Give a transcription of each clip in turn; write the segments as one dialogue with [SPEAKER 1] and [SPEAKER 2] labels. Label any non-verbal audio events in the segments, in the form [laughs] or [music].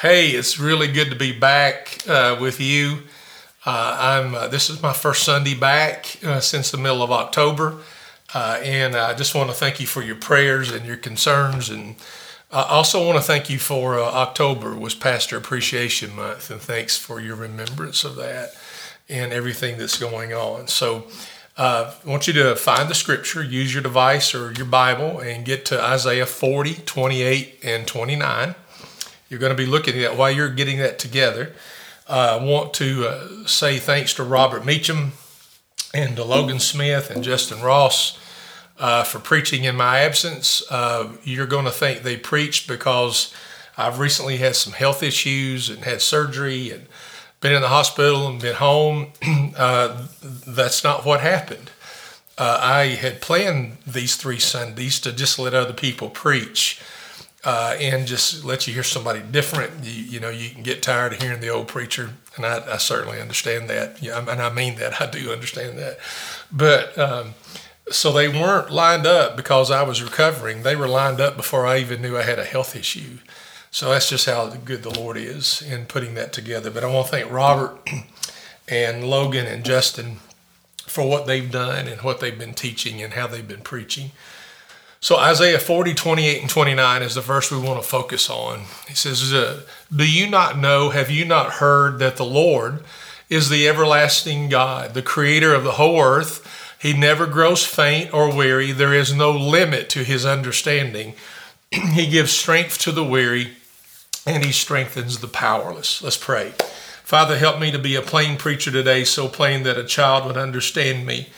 [SPEAKER 1] Hey, it's really good to be back uh, with you. Uh, I'm. Uh, this is my first Sunday back uh, since the middle of October, and I just want to thank you for your prayers and your concerns, and I also want to thank you for October was Pastor Appreciation Month, and thanks for your remembrance of that and everything that's going on. So. Uh, I want you to find the scripture, use your device or your Bible, and get to Isaiah 40, 28, and 29. You're going to be looking at while you're getting that together. Uh, I want to uh, say thanks to Robert Meacham and to Logan Smith and Justin Ross uh, for preaching in my absence. Uh, you're going to think they preached because I've recently had some health issues and had surgery and been in the hospital and been home. [clears throat] Uh, that's not what happened. Uh, I had planned these three Sundays to just let other people preach uh, and just let you hear somebody different. You, you, know, you can get tired of hearing the old preacher, and I, I certainly understand that. Yeah, and I mean that. I do understand that. But um, so they weren't lined up because I was recovering. They were lined up before I even knew I had a health issue. So that's just how good the Lord is in putting that together. But I want to thank Robert [clears throat] and Logan and Justin for what they've done and what they've been teaching and how they've been preaching. So Isaiah 40, 28, and 29 is the verse we want to focus on. He says, Do you not know, have you not heard that the Lord is the everlasting God, the creator of the whole earth? He never grows faint or weary. There is no limit to his understanding. [clears throat] he gives strength to the weary and he strengthens the powerless. Let's pray. Father, help me to be a plain preacher today, so plain that a child would understand me.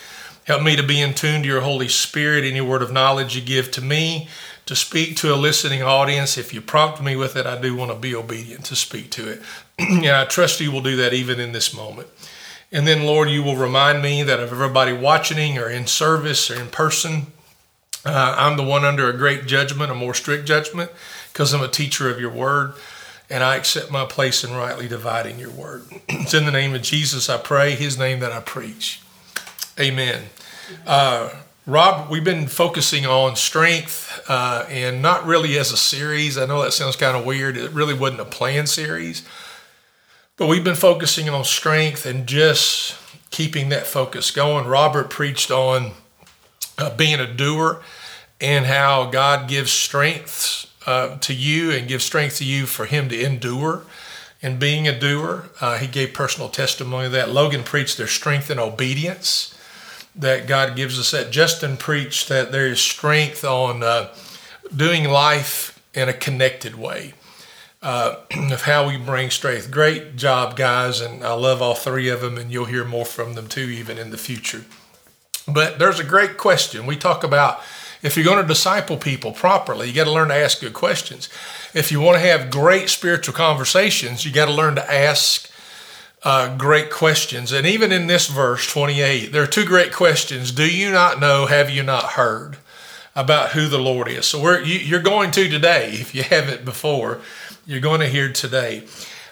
[SPEAKER 1] Help me to be in tune to your Holy Spirit, any word of knowledge you give to me, to speak to a listening audience. If you prompt me with it, I do want to be obedient to speak to it. [clears throat] and I trust you will do that even in this moment. And then, Lord, you will remind me that of everybody watching or in service or in person, uh, I'm the one under a great judgment, a more strict judgment, because I'm a teacher of your word, and I accept my place in rightly dividing your word. [clears throat] it's in the name of Jesus I pray, his name that I preach. Amen. Uh, Rob, we've been focusing on strength uh, and not really as a series. I know that sounds kind of weird. It really wasn't a planned series. But we've been focusing on strength and just keeping that focus going. Robert preached on uh, being a doer and how God gives strength uh, to you and gives strength to you for Him to endure. And being a doer, uh, he gave personal testimony of that. Logan preached their strength in obedience that God gives us that. Justin preached that there is strength on uh, doing life in a connected way. Uh, [clears throat] of how we bring strength. Great job, guys, and I love all three of them, and you'll hear more from them too, even in the future. But there's a great question. We talk about if you're going to disciple people properly, you got to learn to ask good questions. If you want to have great spiritual conversations, you got to learn to ask uh, great questions. And even in this verse 28, there are two great questions. Do you not know? Have you not heard about who the Lord is? So we're, you, are going to today, if you haven't before, you're going to hear today.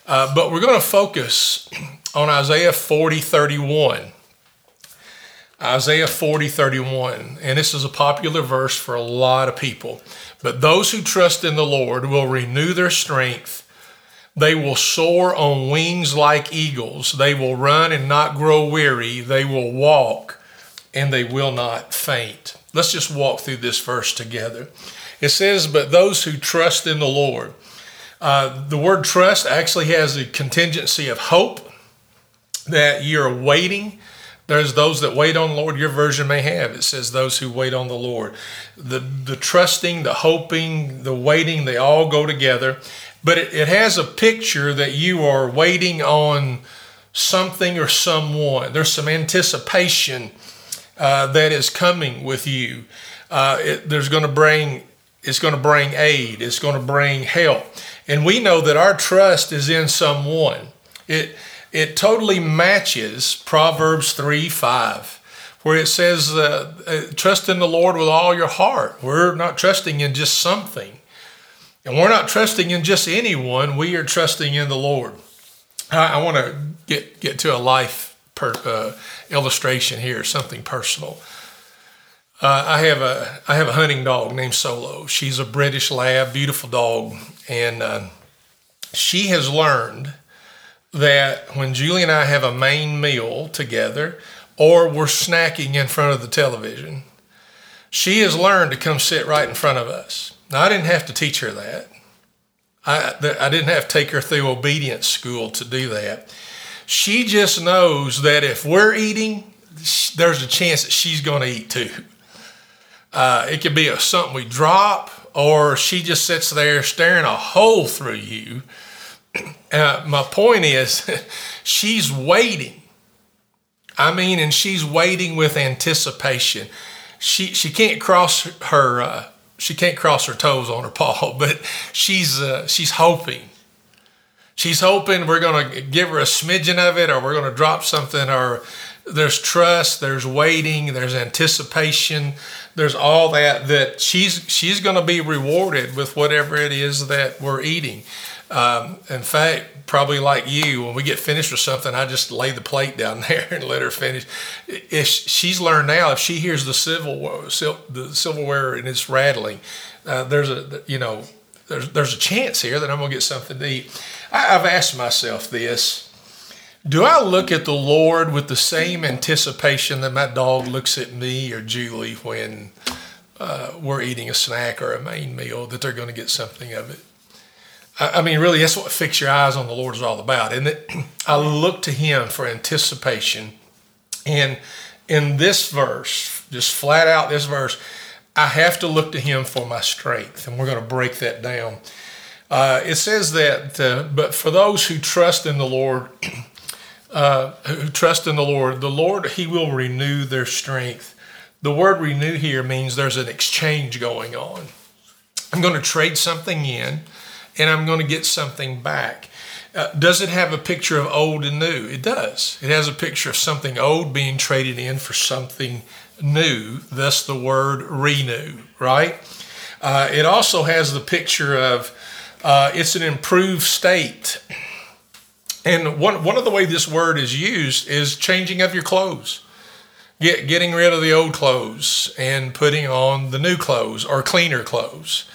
[SPEAKER 1] Uh, but we're going to focus on Isaiah 40 31. Isaiah 40 31. And this is a popular verse for a lot of people. But those who trust in the Lord will renew their strength. They will soar on wings like eagles. They will run and not grow weary. They will walk and they will not faint. Let's just walk through this verse together. It says, But those who trust in the Lord. Uh, the word trust actually has a contingency of hope that you're waiting. There's those that wait on the Lord. Your version may have. It says those who wait on the Lord. The, the trusting, the hoping, the waiting, they all go together but it, it has a picture that you are waiting on something or someone. There's some anticipation uh, that is coming with you. Uh, it, there's going to bring it's going to bring aid. It's going to bring help, and we know that our trust is in someone. It it totally matches Proverbs three five. Where it says, uh, uh trust in the Lord with all your heart. We're not trusting in just something. And we're not trusting in just anyone, we are trusting in the Lord. I, I want to get, get to a life per, uh, illustration here, something personal. Uh, I have a I have a hunting dog named Solo. She's a British Lab, beautiful dog, and uh, she has learned that when Julie and I have a main meal together or we're snacking in front of the television, she has learned to come sit right in front of us. Now, I didn't have to teach her that. I, I didn't have to take her through obedience school to do that. She just knows that if we're eating, there's a chance that she's going to eat too. Uh, it could be a, something we drop, or she just sits there staring a hole through you. [clears throat] Uh, my point is, [laughs] she's waiting. I mean, and she's waiting with anticipation. She she can't cross her uh, she can't cross her toes on her paw, [laughs] but she's uh, she's hoping. She's hoping we're going to give her a smidgen of it, or we're going to drop something, or there's trust, there's waiting, there's anticipation, there's all that that she's she's going to be rewarded with whatever it is that we're eating. Um, in fact, probably like you, when we get finished with something, I just lay the plate down [laughs] there and let her finish. If she's learned now, if she hears the silverware, the silverware and it's rattling, uh, there's a you know there's there's a chance here that I'm gonna get something to eat. I, I've asked myself this. Do I look at the Lord with the same anticipation that my dog looks at me or Julie when uh, we're eating a snack or a main meal, that they're going to get something of it? I mean, really, that's what fix your eyes on the Lord is all about, isn't? [clears throat] I look to Him for anticipation. And in this verse, just flat out this verse, I have to look to Him for my strength. And we're going to break that down. Uh, it says that, uh, but for those who trust in the Lord, [clears throat] uh, who trust in the Lord, the Lord, He will renew their strength. The word renew here means there's an exchange going on. I'm going to trade something in and I'm going to get something back. Uh, does it have a picture of old and new? It does. It has a picture of something old being traded in for something new, thus the word renew, right? Uh, it also has the picture of uh, it's an improved state. And one, one of the way this word is used is changing of your clothes. Get, getting rid of the old clothes and putting on the new clothes or cleaner clothes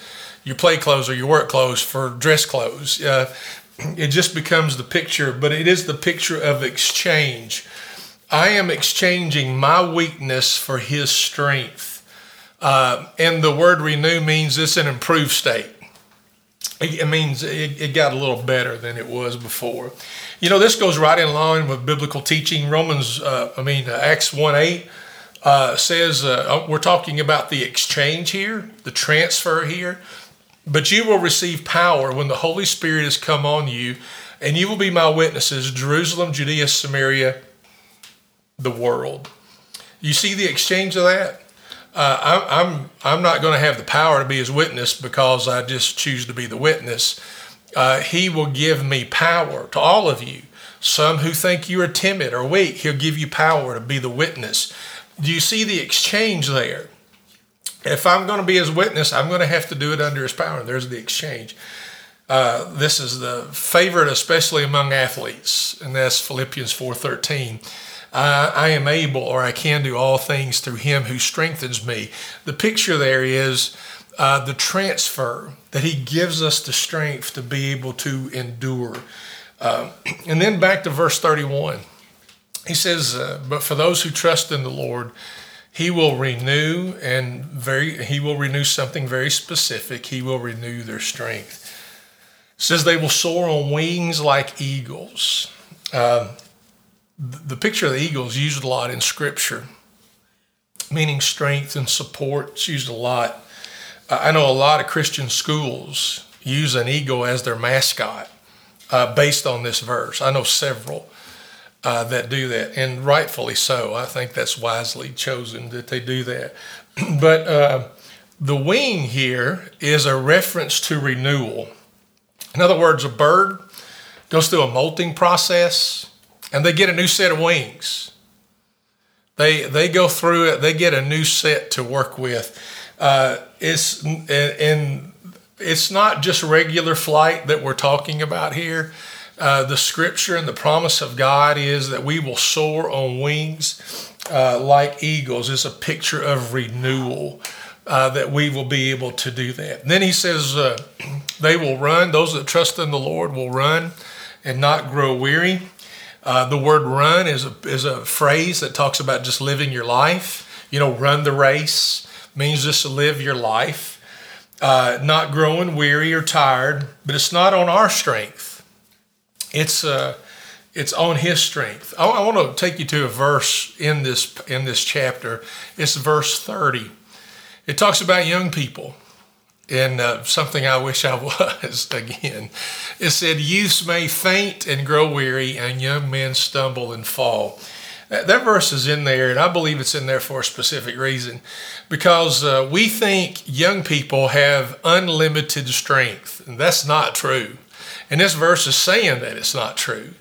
[SPEAKER 1] your play clothes or your work clothes for dress clothes. Uh, it just becomes the picture, but it is the picture of exchange. I am exchanging my weakness for his strength. Uh, and the word renew means it's an improved state. It, means it, it, got a little better than it was before. You know, this goes right in line with biblical teaching. Romans, uh, I mean, uh, Acts 1 8 uh, says, uh, oh, we're talking about the exchange here, the transfer here. But you will receive power when the Holy Spirit has come on you, and you will be my witnesses Jerusalem, Judea, Samaria, the world. You see the exchange of that? Uh, I'm, I'm, I'm not going to have the power to be his witness because I just choose to be the witness. Uh, he will give me power to all of you. Some who think you are timid or weak, he'll give you power to be the witness. Do you see the exchange there? If I'm going to be his witness, I'm going to have to do it under his power. There's the exchange. Uh, this is the favorite, especially among athletes, and that's Philippians 4:13. Uh, I am able, or I can do all things through Him who strengthens me. The picture there is uh, the transfer that He gives us the strength to be able to endure. Uh, [clears throat] and then back to verse 31. He says, uh, "But for those who trust in the Lord." He will renew and very he will renew something very specific. He will renew their strength. It says they will soar on wings like eagles. Uh, the picture of the eagle is used a lot in scripture meaning strength and support. It's used a lot. I know a lot of christian schools use an eagle as their mascot uh, based on this verse. I know several uh, that do that, and rightfully so. I think that's wisely chosen that they do that. [clears throat] but uh, the wing here is a reference to renewal. In other words, a bird goes through a molting process and they get a new set of wings. They, they go through it, they get a new set to work with. Uh, it's, and it's not just regular flight that we're talking about here uh, the scripture and the promise of God is that we will soar on wings uh, like eagles. It's a picture of renewal. Uh, that we will be able to do that. And then he says, uh, [clears throat] they will run. Those that trust in the Lord will run and not grow weary. Uh, the word run is a, is a phrase that talks about just living your life. You know, run the race means just to live your life, uh, not growing weary or tired, but it's not on our strength. It's uh, it's on His strength. I, I want to take you to a verse in this in this chapter. It's verse thirty. It talks about young people and uh, something I wish I [laughs] was again. It said, Youths may faint and grow weary, and young men stumble and fall. That, that verse is in there, and I believe it's in there for a specific reason because uh, we think young people have unlimited strength, and that's not true. And this verse is saying that it's not true.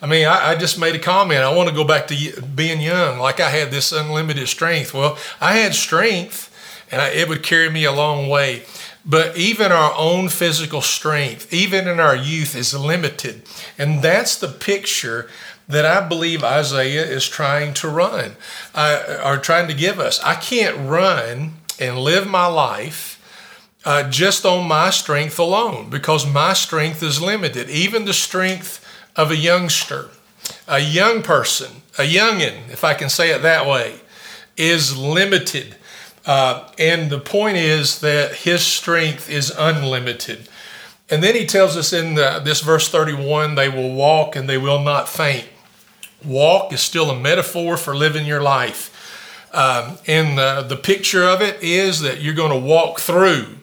[SPEAKER 1] I mean, I, I, just made a comment. I want to go back to being young, like I had this unlimited strength. Well, I had strength, and I, it would carry me a long way. But even our own physical strength, even in our youth, is limited. And that's the picture that I believe Isaiah is trying to run, uh, or trying to give us. I can't run and live my life uh, just on my strength alone because my strength is limited. Even the strength of a youngster, a young person, a youngin, if I can say it that way, is limited. Uh, and the point is that his strength is unlimited. And then he tells us in the, this verse 31 they will walk and they will not faint. Walk is still a metaphor for living your life. Um, and the, the picture of it is that you're going to walk through.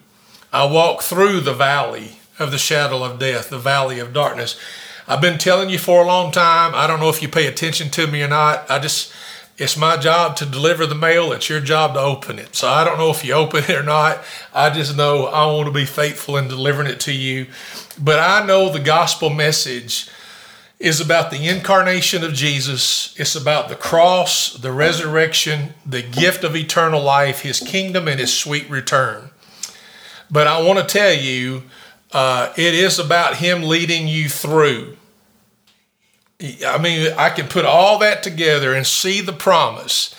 [SPEAKER 1] I walk through the valley of the shadow of death, the valley of darkness. I've been telling you for a long time. I don't know if you pay attention to me or not. I just it's my job to deliver the mail. It's your job to open it. So I don't know if you open it or not. I just know I want to be faithful in delivering it to you. But I know the gospel message is about the incarnation of Jesus. It's about the cross, the resurrection, the gift of eternal life, his kingdom, and his sweet return. But I want to tell you, uh, it is about him leading you through. I mean, I can put all that together and see the promise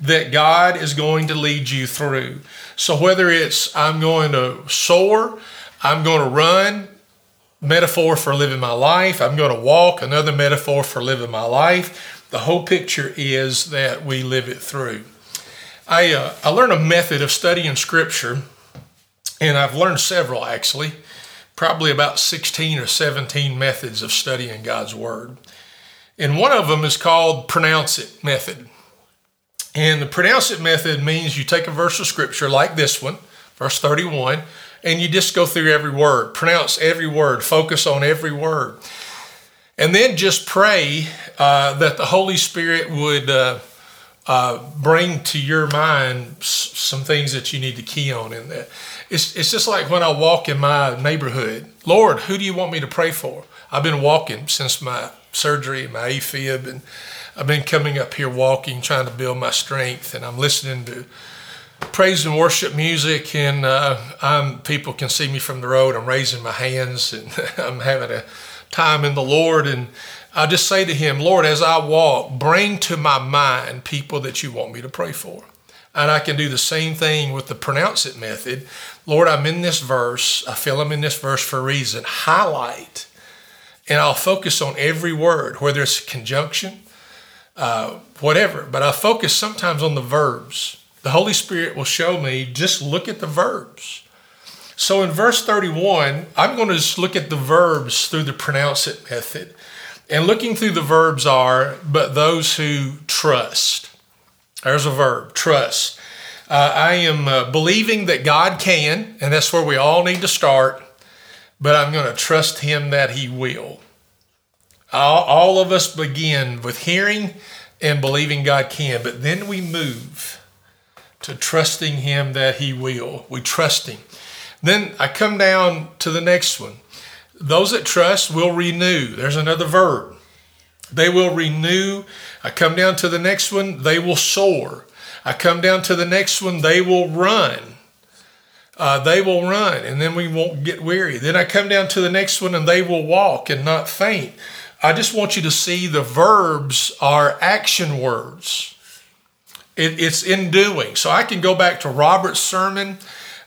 [SPEAKER 1] that God is going to lead you through. So whether it's I'm going to soar, I'm going to run, metaphor for living my life, I'm going to walk, another metaphor for living my life. The whole picture is that we live it through. I, uh, I learned a method of studying scripture, and I've learned several actually, probably about 16 or 17 methods of studying God's Word. And one of them is called pronounce it method. And the pronounce it method means you take a verse of scripture like this one, verse 31, and you just go through every word, pronounce every word, focus on every word. And then just pray uh, that the Holy Spirit would uh, uh, bring to your mind some things that you need to key on in that. It's, it's just like when I walk in my neighborhood Lord, who do you want me to pray for? I've been walking since my surgery, my AFib, and I've been coming up here walking, trying to build my strength, and I'm listening to praise and worship music, and uh, I'm people can see me from the road. I'm raising my hands, and [laughs] I'm having a time in the Lord, and I just say to Him, Lord, as I walk, bring to my mind people that you want me to pray for. And I can do the same thing with the pronounce it method. Lord, I'm in this verse. I feel I'm in this verse for a reason. Highlight and I'll focus on every word, whether it's a conjunction, uh, whatever. But I focus sometimes on the verbs. The Holy Spirit will show me just look at the verbs. So in verse 31, I'm going to just look at the verbs through the pronounce it method. And looking through the verbs are, but those who trust. There's a verb, trust. Uh, I am uh, believing that God can, and that's where we all need to start but I'm going to trust Him that He will. All, all of us begin with hearing and believing God can, but then we move to trusting Him that He will. We trust Him. Then I come down to the next one. Those that trust will renew. There's another verb. They will renew. I come down to the next one. They will soar. I come down to the next one. They will run uh, they will run and then we won't get weary. Then I come down to the next one and they will walk and not faint. I just want you to see the verbs are action words. It, it's in doing. So I can go back to Robert's sermon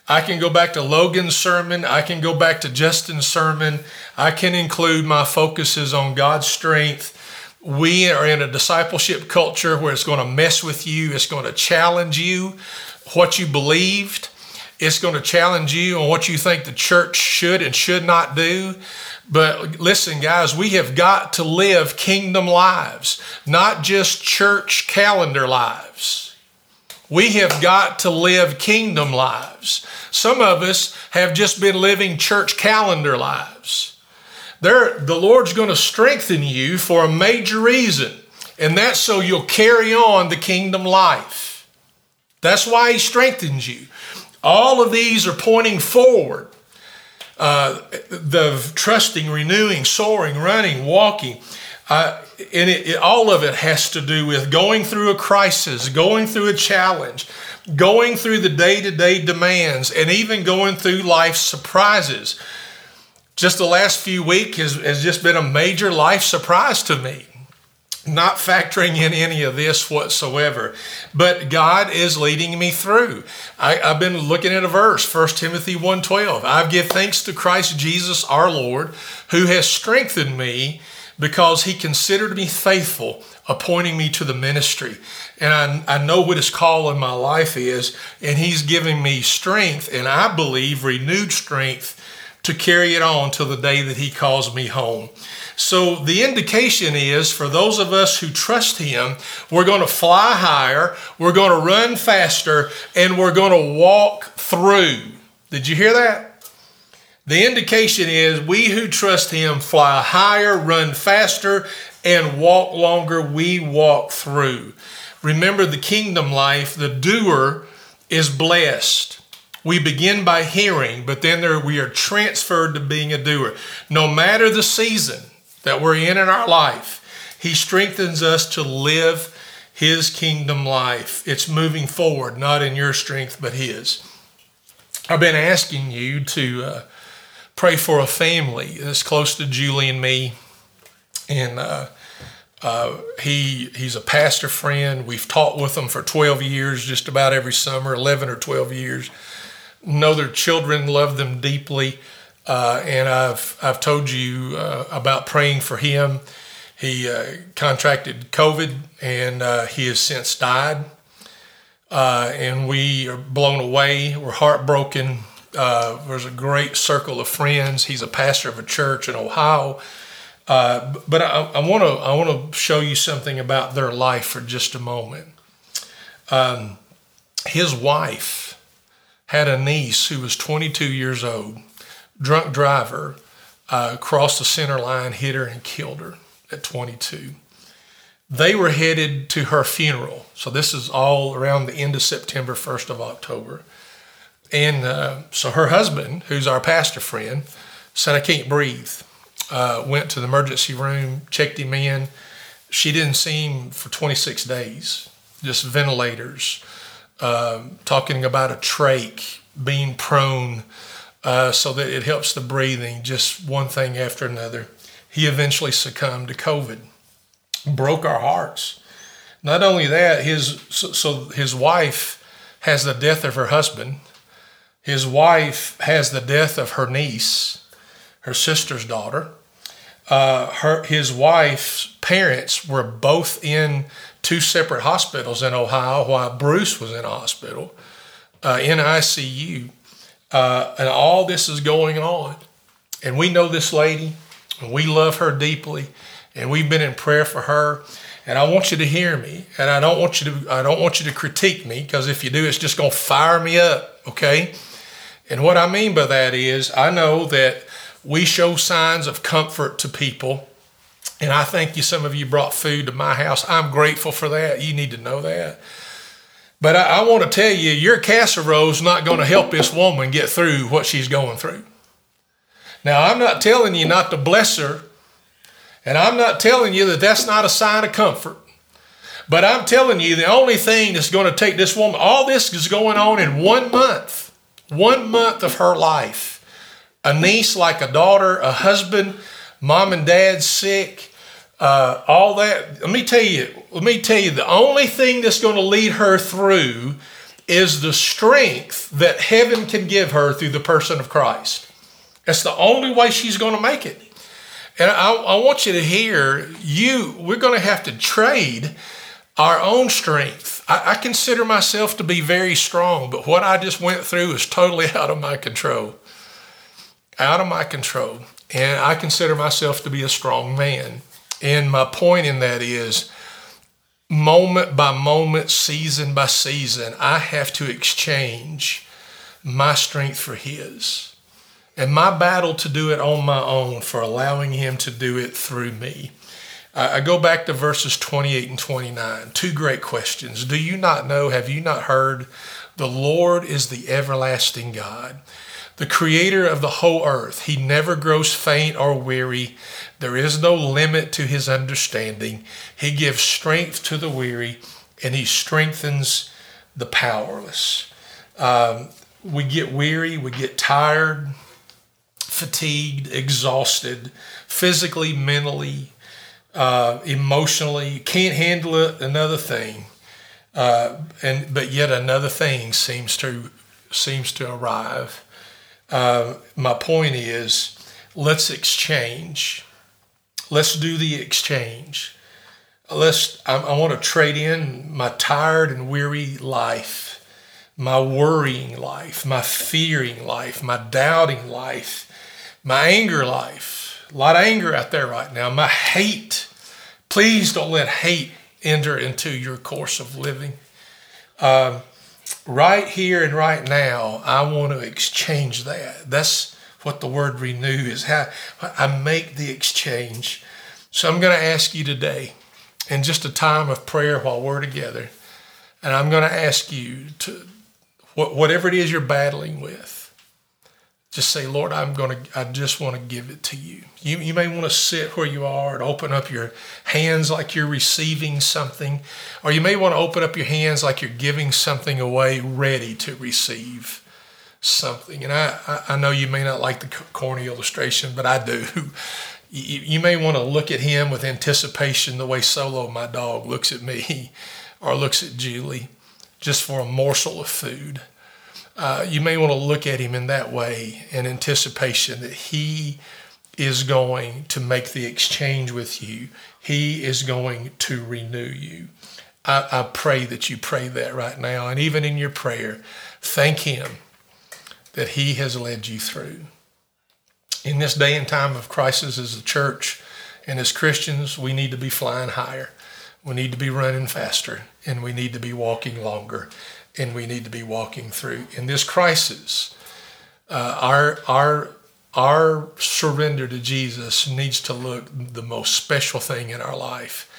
[SPEAKER 1] I can go back to Logan's sermon. I can go back to Justin's sermon. I can include my focuses on God's strength. We are in a discipleship culture where it's going to mess with you, it's going to challenge you, what you believed. It's going to challenge you on what you think the church should and should not do. But listen, guys, we have got to live kingdom lives, not just church calendar lives. We have got to live kingdom lives. Some of us have just been living church calendar lives. There, the Lord's going to strengthen you for a major reason, and that's so you'll carry on the kingdom life. That's why He strengthens you. All of these are pointing forward. Uh, the trusting, renewing, soaring, running, walking. Uh, and it, it, all of it has to do with going through a crisis, going through a challenge, going through the day to day demands, and even going through life's surprises. Just the last few weeks has, has just been a major life surprise to me not factoring in any of this whatsoever. But God is leading me through. I, have been looking at a verse, 1 Timothy 1.12. I give thanks to Christ Jesus our Lord, who has strengthened me because he considered me faithful, appointing me to the ministry. And I, I know what his call in my life is, and he's giving me strength, and I believe renewed strength to carry it on till the day that he calls me home. So the indication is for those of us who trust Him, we're going to fly higher, we're going to run faster, and we're going to walk through. Did you hear that? The indication is we who trust Him fly higher, run faster, and walk longer. We walk through. Remember the kingdom life, the doer is blessed. We begin by hearing, but then there, we are transferred to being a doer. No matter the season, that we're in in our life, He strengthens us to live His kingdom life. It's moving forward, not in your strength, but His. I've been asking you to uh, pray for a family that's close to Julie and me. And uh, uh, he he's a pastor friend. We've taught with him for 12 years, just about every summer, 11 or 12 years. Know their children, love them deeply. Uh, and I've I've told you uh, about praying for him. He uh, contracted COVID, and uh, he has since died. Uh, and we are blown away. We're heartbroken. Uh, there's a great circle of friends. He's a pastor of a church in Ohio. but I want to I want to show you something about their life for just a moment. Um, his wife had a niece who was 22 years old drunk driver uh, crossed the center line, hit her, and killed her at 22. They were headed to her funeral. So this is all around the end of September, 1st of October. And uh, so her husband, who's our pastor friend, said, I can't breathe. Uh, went to the emergency room, checked him in. She didn't see him for 26 days, just ventilators, um, talking about a trach, being prone, uh, so that it helps the breathing, just one thing after another. He eventually succumbed to COVID, broke our hearts. Not only that, his so, so his wife has the death of her husband. His wife has the death of her niece, her sister's daughter. Uh, her his wife's parents were both in two separate hospitals in Ohio while Bruce was in hospital uh, in ICU. Uh, and all this is going on. And we know this lady, and we love her deeply, and we've been in prayer for her. And I want you to hear me, and I don't want you to I don't want you to critique me because if you do, it's just going to fire me up. Okay. And what I mean by that is, I know that we show signs of comfort to people. And I thank you, some of you brought food to my house. I'm grateful for that. You need to know that. But I, I want to tell you, your casserole is not going to help this woman get through what she's going through. Now, I'm not telling you not to bless her, and I'm not telling you that that's not a sign of comfort. But I'm telling you, the only thing that's going to take this woman, all this is going on in one month, one month of her life. A niece like a daughter, a husband, mom and dad sick, uh, all that. Let me tell you, let me tell you, the only thing that's going to lead her through is the strength that heaven can give her through the person of Christ. That's the only way she's going to make it. And I, I want you to hear you, we're going to have to trade our own strength. I, I, consider myself to be very strong, but what I just went through is totally [laughs] out of my control. Out of my control. And I consider myself to be a strong man. And my point in that is moment by moment, season by season, I have to exchange my strength for His. And my battle to do it on my own for allowing Him to do it through me. I go back to verses 28 and 29. Two great questions. Do you not know? Have you not heard? The Lord is the everlasting God, the creator of the whole earth. He never grows faint or weary. There is no limit to his understanding. He gives strength to the weary and he strengthens the powerless. Um, we get weary, we get tired, fatigued, exhausted, physically, mentally, uh, emotionally. Can't handle it. Another thing, uh, and but yet another thing seems to seems to arrive. Uh, my point is, let's exchange Let's do the exchange. Let's. I, I want to trade in my tired and weary life, my worrying life, my fearing life, my doubting life, my anger life. A lot of anger out there right now. My hate. Please don't let hate enter into your course of living. Um, right here and right now, I want to exchange that. That's what the word renew is how I make the exchange. So I'm going to ask you today, in just a time of prayer while we're together, and I'm going to ask you to, whatever it is you're battling with, just say, Lord, I'm going to, I just want to give it to you. You, you may want to sit where you are and open up your hands like you're receiving something, or you may want to open up your hands like you're giving something away ready to receive something. And I, I know you may not like the corny illustration, but I do. [laughs] You, you may want to look at him with anticipation the way Solo, my dog, looks at me [laughs] or looks at Julie just for a morsel of food. Uh, you may want to look at him in that way in anticipation that he is going to make the exchange with you. He is going to renew you. I, I pray that you pray that right now. And even in your prayer, thank him that He has led you through. In this day and time of crisis as a church and as Christians, we need to be flying higher. We need to be running faster and we need to be walking longer and we need to be walking through. In this crisis, uh, our, our, our surrender to Jesus needs to look the most special thing in our life.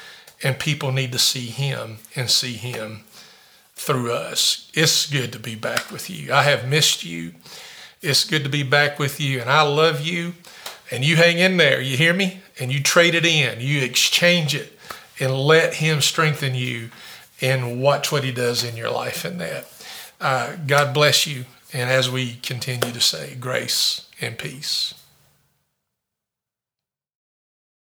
[SPEAKER 1] And people need to see Him and see Him through us. It's good to be back with you. I have missed you. It's good to be back with you, and I love you. And you hang in there, you hear me? And you trade it in, you exchange it, and let Him strengthen you and watch what He does in your life in that. Uh, God bless you. And as we continue to say, grace and peace.